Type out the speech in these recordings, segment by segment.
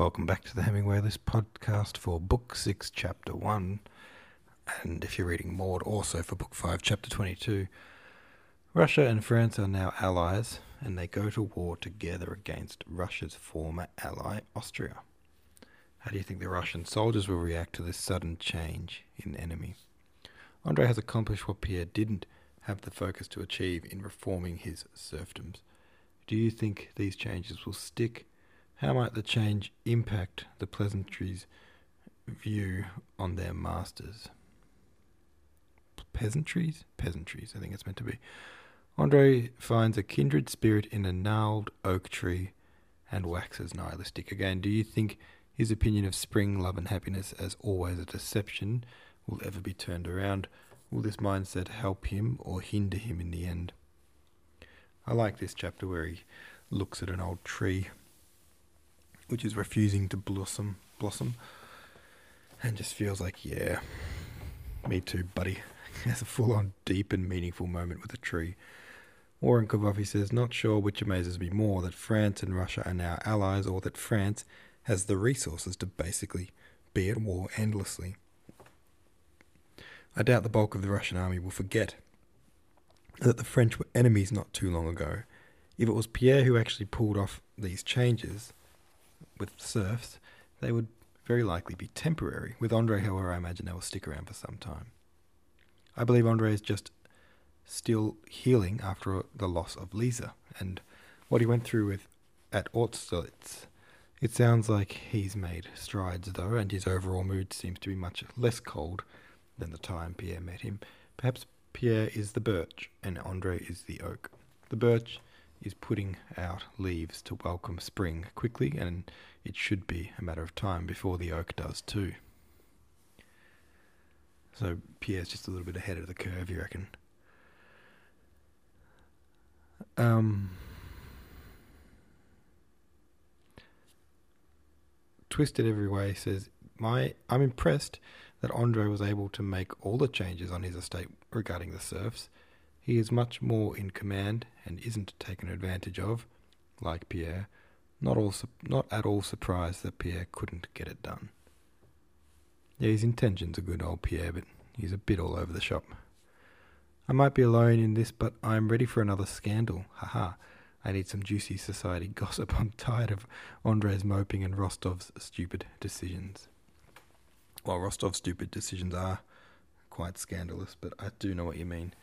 Welcome back to the Hemingway List podcast for Book 6, Chapter 1. And if you're reading Maude, also for Book 5, Chapter 22. Russia and France are now allies, and they go to war together against Russia's former ally, Austria. How do you think the Russian soldiers will react to this sudden change in enemy? Andre has accomplished what Pierre didn't have the focus to achieve in reforming his serfdoms. Do you think these changes will stick? How might the change impact the pleasantries' view on their masters? Peasantries? Peasantries, I think it's meant to be. Andre finds a kindred spirit in a gnarled oak tree and waxes nihilistic again. Do you think his opinion of spring, love, and happiness as always a deception will ever be turned around? Will this mindset help him or hinder him in the end? I like this chapter where he looks at an old tree which is refusing to blossom, blossom, and just feels like, yeah, me too, buddy. Has a full-on deep and meaningful moment with a tree. Warren Kavafi says, not sure which amazes me more, that France and Russia are now allies, or that France has the resources to basically be at war endlessly. I doubt the bulk of the Russian army will forget that the French were enemies not too long ago. If it was Pierre who actually pulled off these changes, with serfs, they would very likely be temporary. With Andre, however, I imagine they will stick around for some time. I believe Andre is just still healing after the loss of Lisa and what he went through with at Austerlitz. It sounds like he's made strides, though, and his overall mood seems to be much less cold than the time Pierre met him. Perhaps Pierre is the birch and Andre is the oak. The birch is putting out leaves to welcome spring quickly, and it should be a matter of time before the oak does too. So Pierre's just a little bit ahead of the curve, you reckon? Um, Twisted Every Way says, "My, I'm impressed that Andre was able to make all the changes on his estate regarding the serfs. He is much more in command and isn't taken advantage of, like Pierre. Not all, not at all surprised that Pierre couldn't get it done. Yeah, his intentions are good, old Pierre, but he's a bit all over the shop. I might be alone in this, but I'm ready for another scandal. Haha. I need some juicy society gossip. I'm tired of Andre's moping and Rostov's stupid decisions. Well, Rostov's stupid decisions are quite scandalous, but I do know what you mean.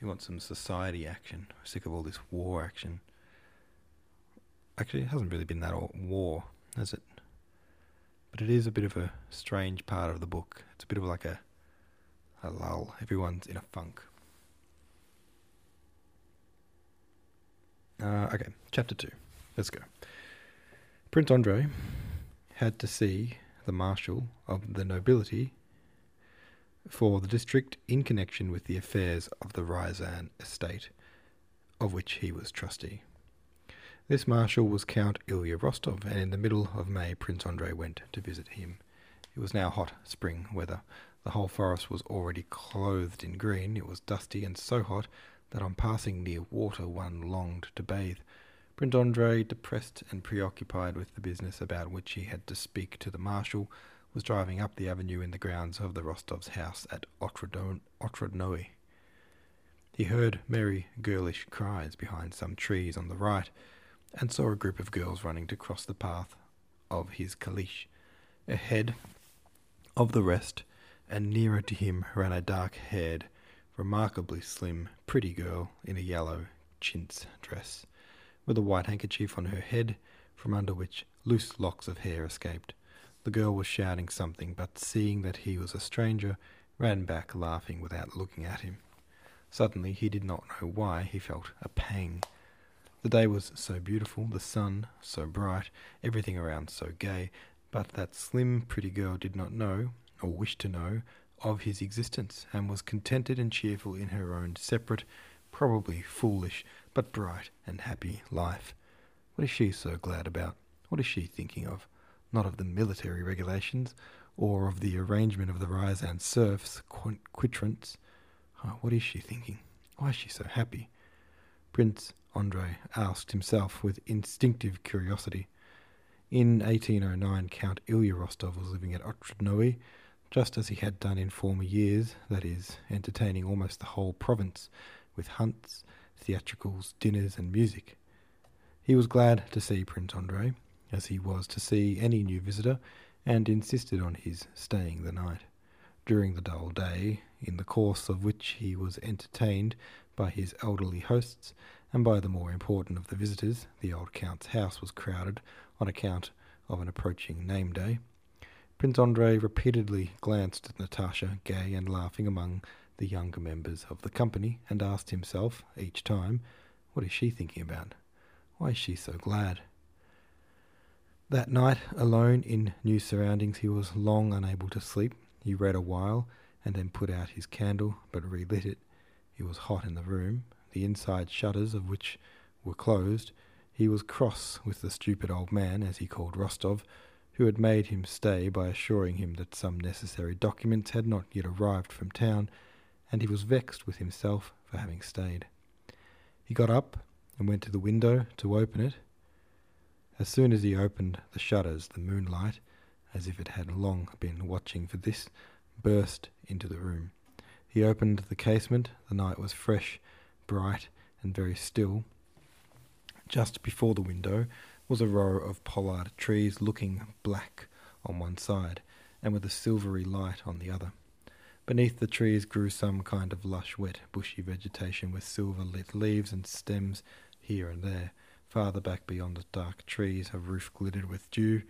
You want some society action. I'm sick of all this war action. Actually, it hasn't really been that war, has it? But it is a bit of a strange part of the book. It's a bit of like a, a lull. Everyone's in a funk. Uh, okay, chapter 2. Let's go. Prince Andrei had to see the marshal of the nobility for the district in connection with the affairs of the Ryazan estate, of which he was trustee. This marshal was Count Ilya Rostov, and in the middle of May Prince Andrei went to visit him. It was now hot spring weather. The whole forest was already clothed in green. It was dusty and so hot that on passing near water one longed to bathe. Prince Andrei, depressed and preoccupied with the business about which he had to speak to the marshal, was driving up the avenue in the grounds of the Rostovs' house at Otradnoe. He heard merry, girlish cries behind some trees on the right, and saw a group of girls running to cross the path of his caleche. Ahead of the rest, and nearer to him, ran a dark-haired, remarkably slim, pretty girl in a yellow chintz dress, with a white handkerchief on her head, from under which loose locks of hair escaped. The girl was shouting something, but seeing that he was a stranger, ran back laughing without looking at him. Suddenly, he did not know why, he felt a pang. The day was so beautiful, the sun so bright, everything around so gay, but that slim, pretty girl did not know, or wish to know, of his existence, and was contented and cheerful in her own separate, probably foolish, but bright and happy life. What is she so glad about? What is she thinking of? Not of the military regulations or of the arrangement of the Ryazan serfs, quitrents. Oh, what is she thinking? Why is she so happy? Prince Andrei asked himself with instinctive curiosity. In 1809, Count Ilya Rostov was living at Otradnoe, just as he had done in former years, that is, entertaining almost the whole province with hunts, theatricals, dinners, and music. He was glad to see Prince Andrei, as he was to see any new visitor, and insisted on his staying the night. During the dull day, in the course of which he was entertained by his elderly hosts, and by the more important of the visitors, the old count's house was crowded on account of an approaching name day. Prince Andrei repeatedly glanced at Natasha, gay and laughing among the younger members of the company, and asked himself each time, What is she thinking about? Why is she so glad? That night, alone in new surroundings, he was long unable to sleep. He read a while and then put out his candle, but relit it. It was hot in the room, the inside shutters of which were closed. He was cross with the stupid old man, as he called Rostov, who had made him stay by assuring him that some necessary documents had not yet arrived from town, and he was vexed with himself for having stayed. He got up and went to the window to open it. As soon as he opened the shutters, the moonlight, as if it had long been watching for this, burst into the room. He opened the casement. The night was fresh, bright, and very still. Just before the window was a row of pollard trees looking black on one side and with a silvery light on the other. Beneath the trees grew some kind of lush, wet, bushy vegetation with silver lit leaves and stems here and there. Farther back beyond the dark trees, a roof glittered with dew.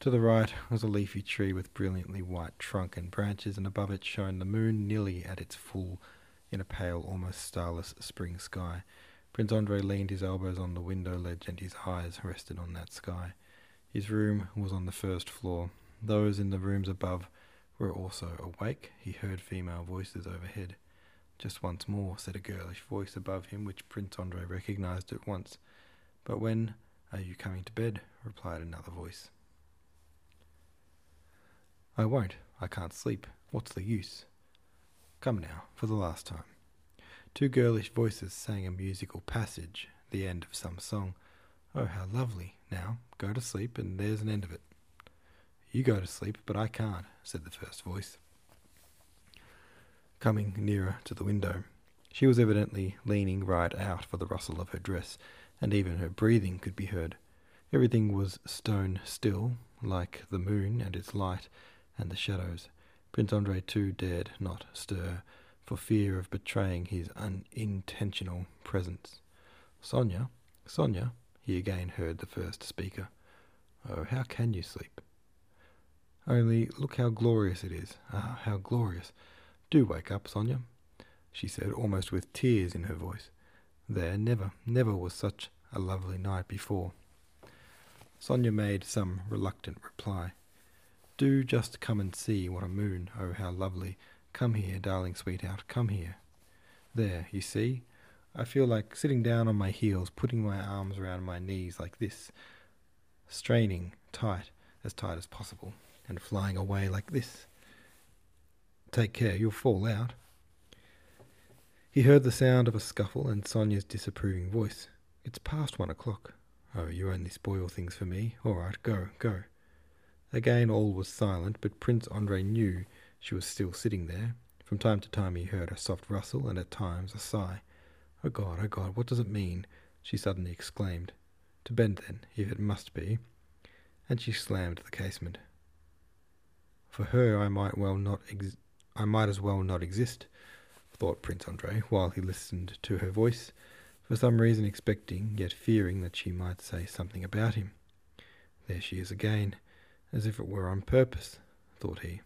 To the right was a leafy tree with brilliantly white trunk and branches, and above it shone the moon nearly at its full in a pale, almost starless spring sky. Prince Andrei leaned his elbows on the window ledge and his eyes rested on that sky. His room was on the first floor. Those in the rooms above were also awake. He heard female voices overhead. Just once more, said a girlish voice above him, which Prince Andrei recognized at once. But when are you coming to bed? replied another voice. I won't. I can't sleep. What's the use? Come now, for the last time. Two girlish voices sang a musical passage, the end of some song. Oh, how lovely! Now, go to sleep, and there's an end of it. You go to sleep, but I can't, said the first voice. Coming nearer to the window, she was evidently leaning right out, for the rustle of her dress, and even her breathing could be heard. Everything was stone still, like the moon and its light and the shadows. Prince Andrei too dared not stir, for fear of betraying his unintentional presence. Sonia, Sonia, he again heard the first speaker. Oh, how can you sleep? Only look how glorious it is. Ah, how glorious. Do wake up, Sonia, she said, almost with tears in her voice. There never, never was such a lovely night before. Sonia made some reluctant reply. Do just come and see what a moon, oh how lovely, Come here, darling sweetheart, come here. There, you see? I feel like sitting down on my heels, putting my arms around my knees like this, straining tight, as tight as possible, and flying away like this. Take care, you'll fall out. He heard the sound of a scuffle and Sonia's disapproving voice. It's past one o'clock. Oh, you only spoil things for me. All right, go, go. Again all was silent, but Prince Andrei knew she was still sitting there. From time to time he heard a soft rustle and at times a sigh. Oh God, oh God, what does it mean? she suddenly exclaimed. To bed then, if it must be. And she slammed the casement. For her I might well not ex- I might as well not exist, thought Prince Andrei, while he listened to her voice, for some reason expecting, yet fearing that she might say something about him. There she is again, as if it were on purpose, thought he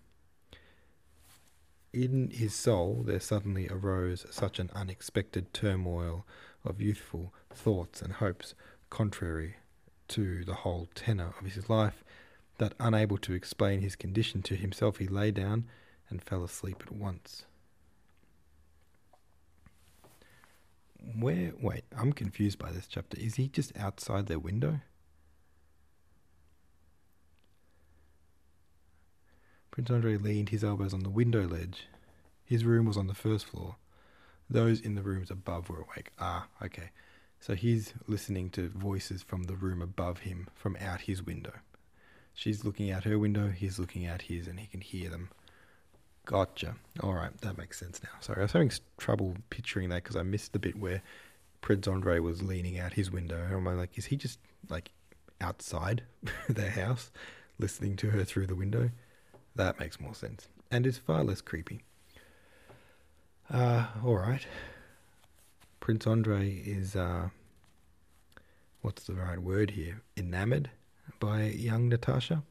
in his soul there suddenly arose such an unexpected turmoil of youthful thoughts and hopes, contrary to the whole tenor of his life, that unable to explain his condition to himself, he lay down and fell asleep at once. Where, wait, I'm confused by this chapter. Is he just outside their window? Prince Andrei leaned his elbows on the window ledge. His room was on the first floor. Those in the rooms above were awake. Ah, okay. So he's listening to voices from the room above him from out his window. She's looking out her window, he's looking out his, and he can hear them. Gotcha. All right, that makes sense now. Sorry, I was having trouble picturing that because I missed the bit where Prince Andre was leaning out his window. And I'm like, is he just like outside their house listening to her through the window? That makes more sense and is far less creepy. Uh, all right. Prince Andre is, uh, what's the right word here? Enamored by young Natasha.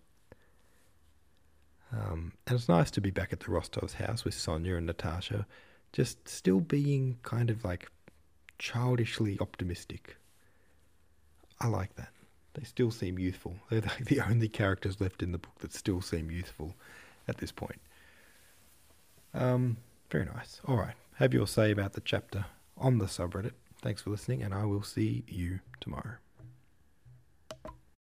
Um, and it's nice to be back at the Rostovs' house with Sonia and Natasha, just still being kind of like childishly optimistic. I like that. They still seem youthful. They're like the only characters left in the book that still seem youthful at this point. Um, very nice. All right. Have your say about the chapter on the subreddit. Thanks for listening, and I will see you tomorrow.